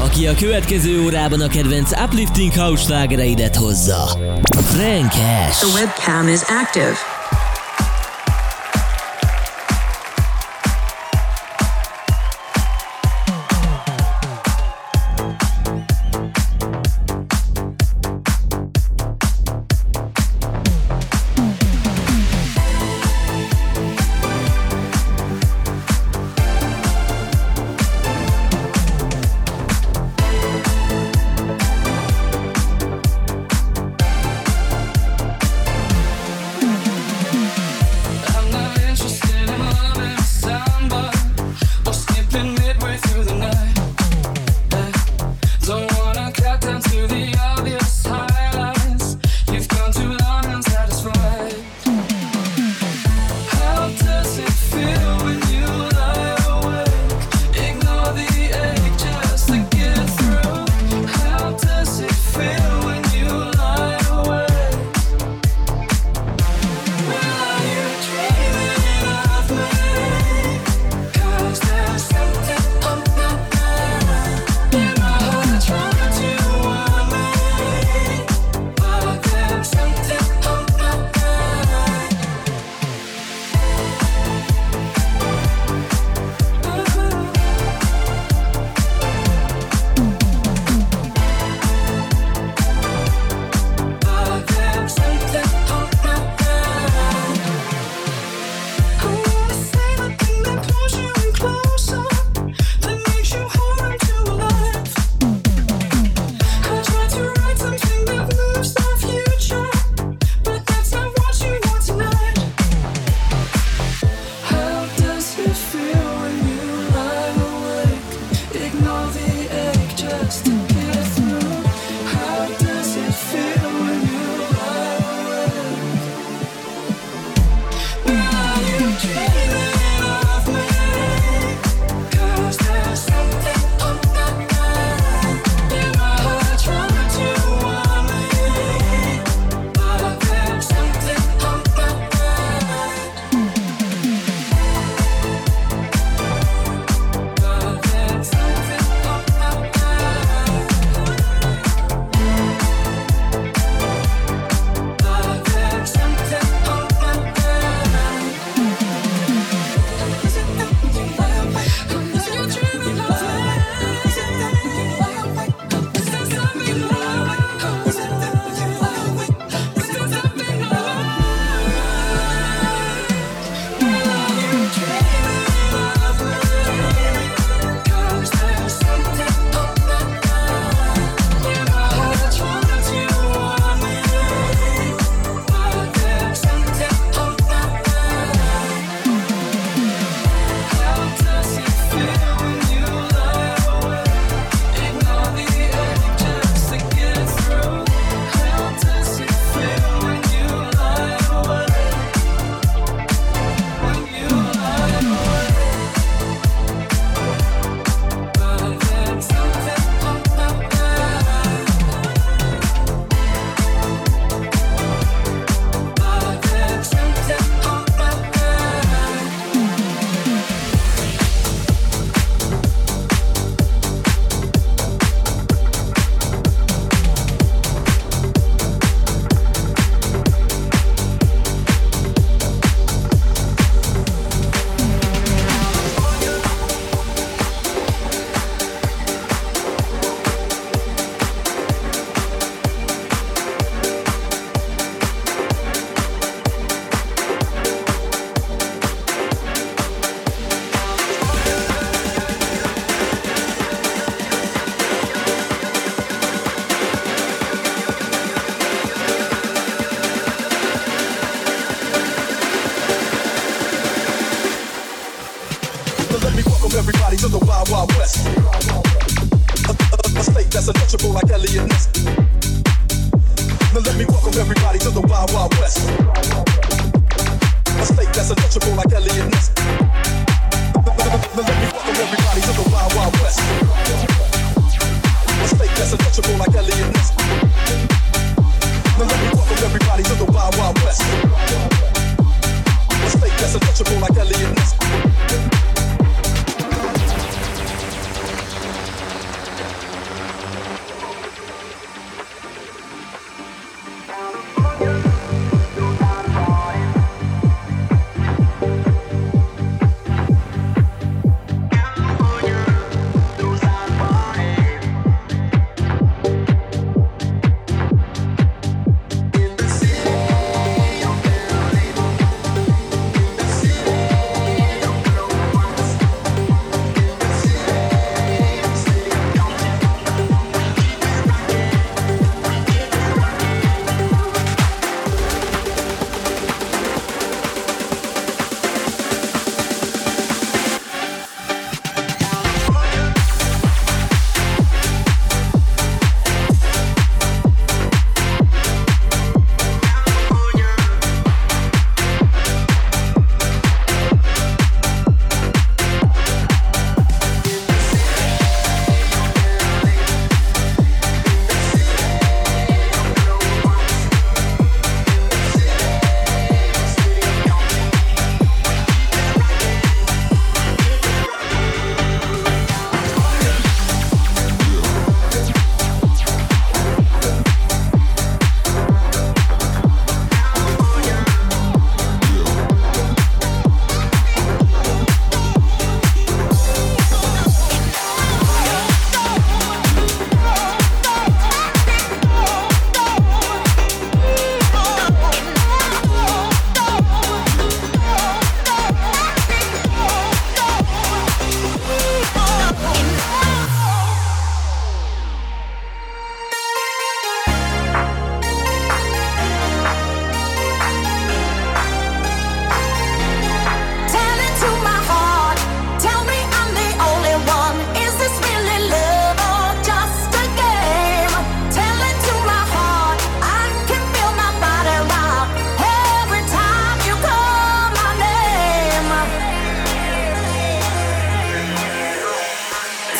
aki a következő órában a kedvenc uplifting house slágereidet hozza. Frank Ash. The webcam is active.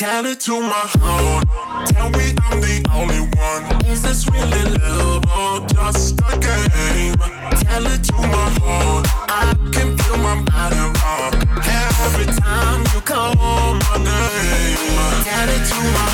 Tell it to my heart. Tell me I'm the only one. Is this really love or just a game? Tell it to my heart. I can feel my body rock every time you call my name. Tell it to my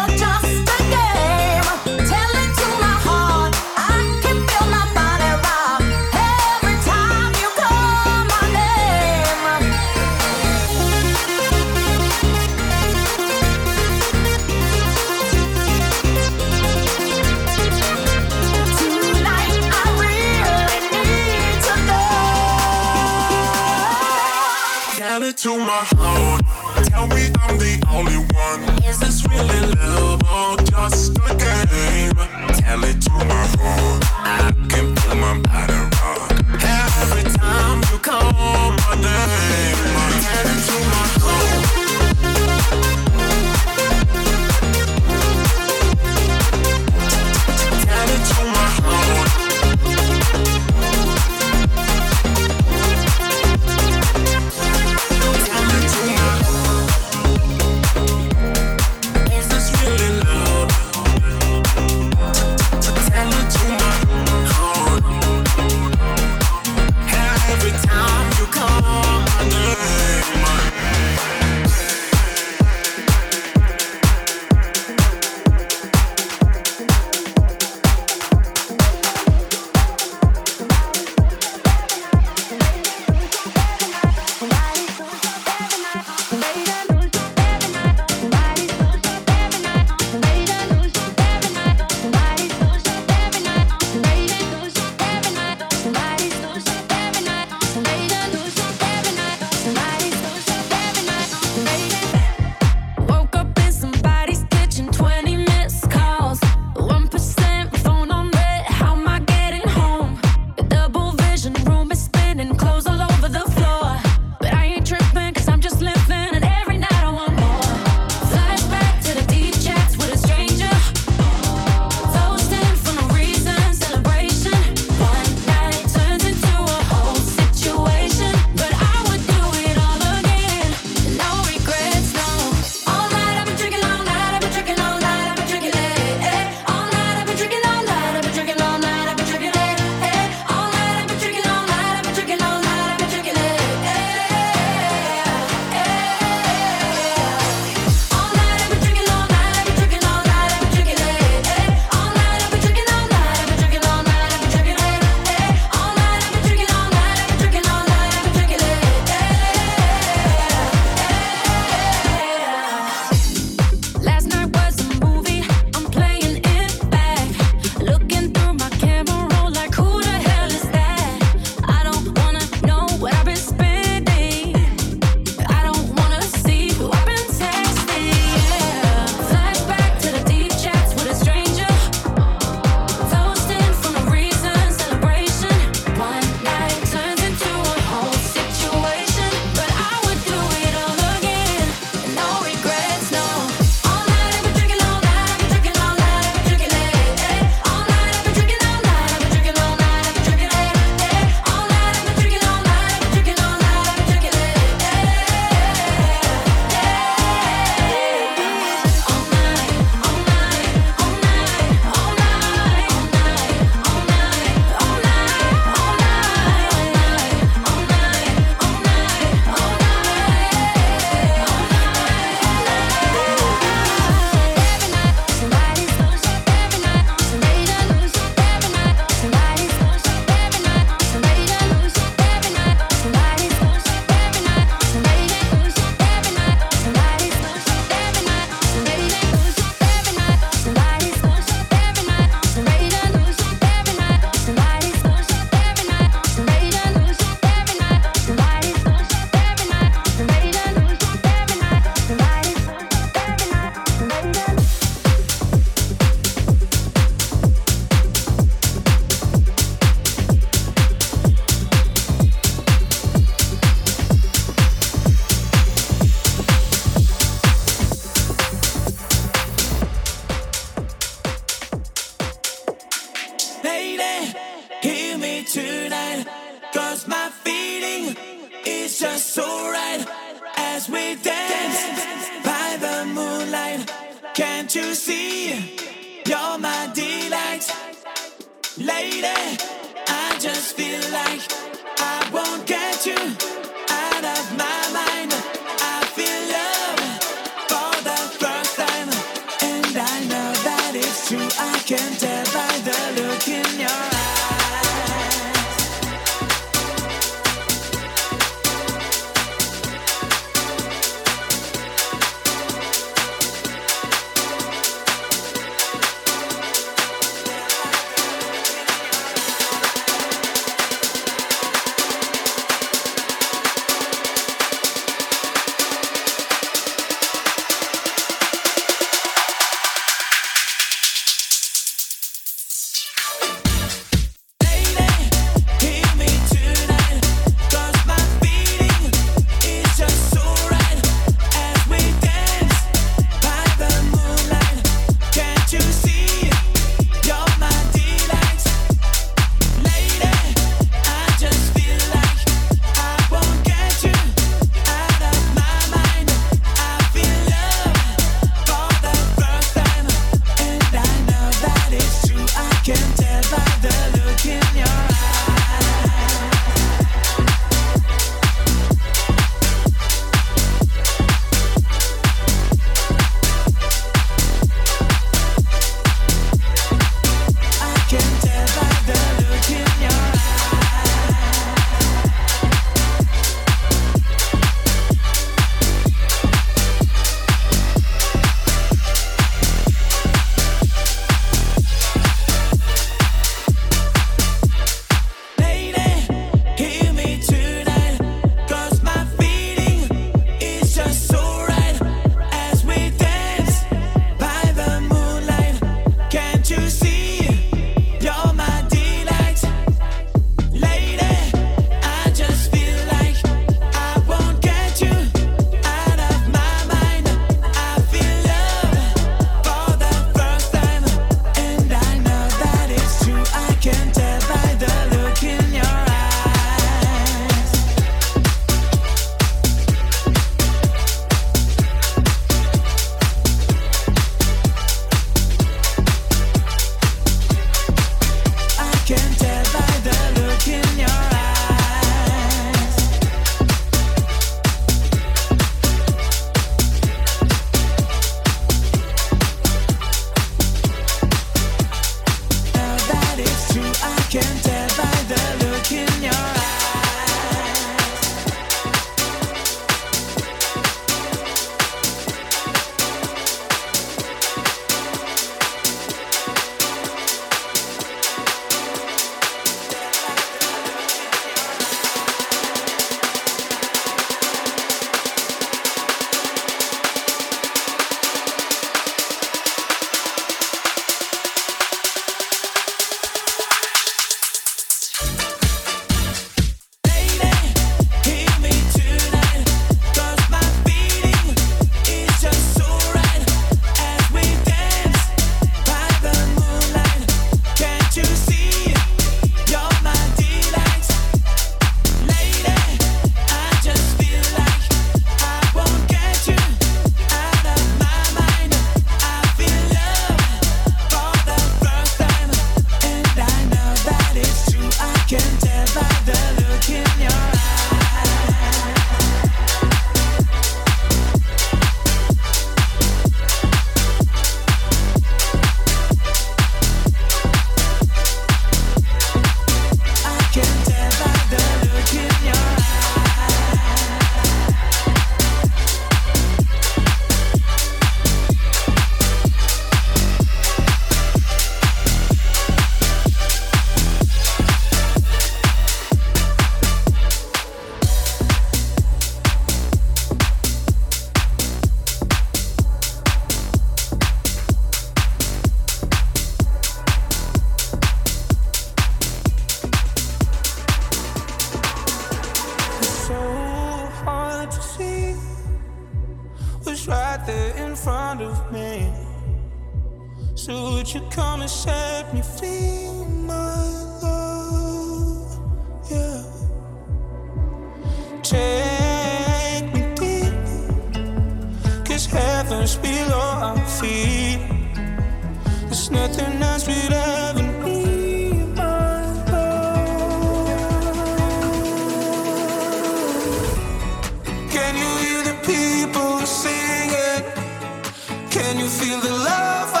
love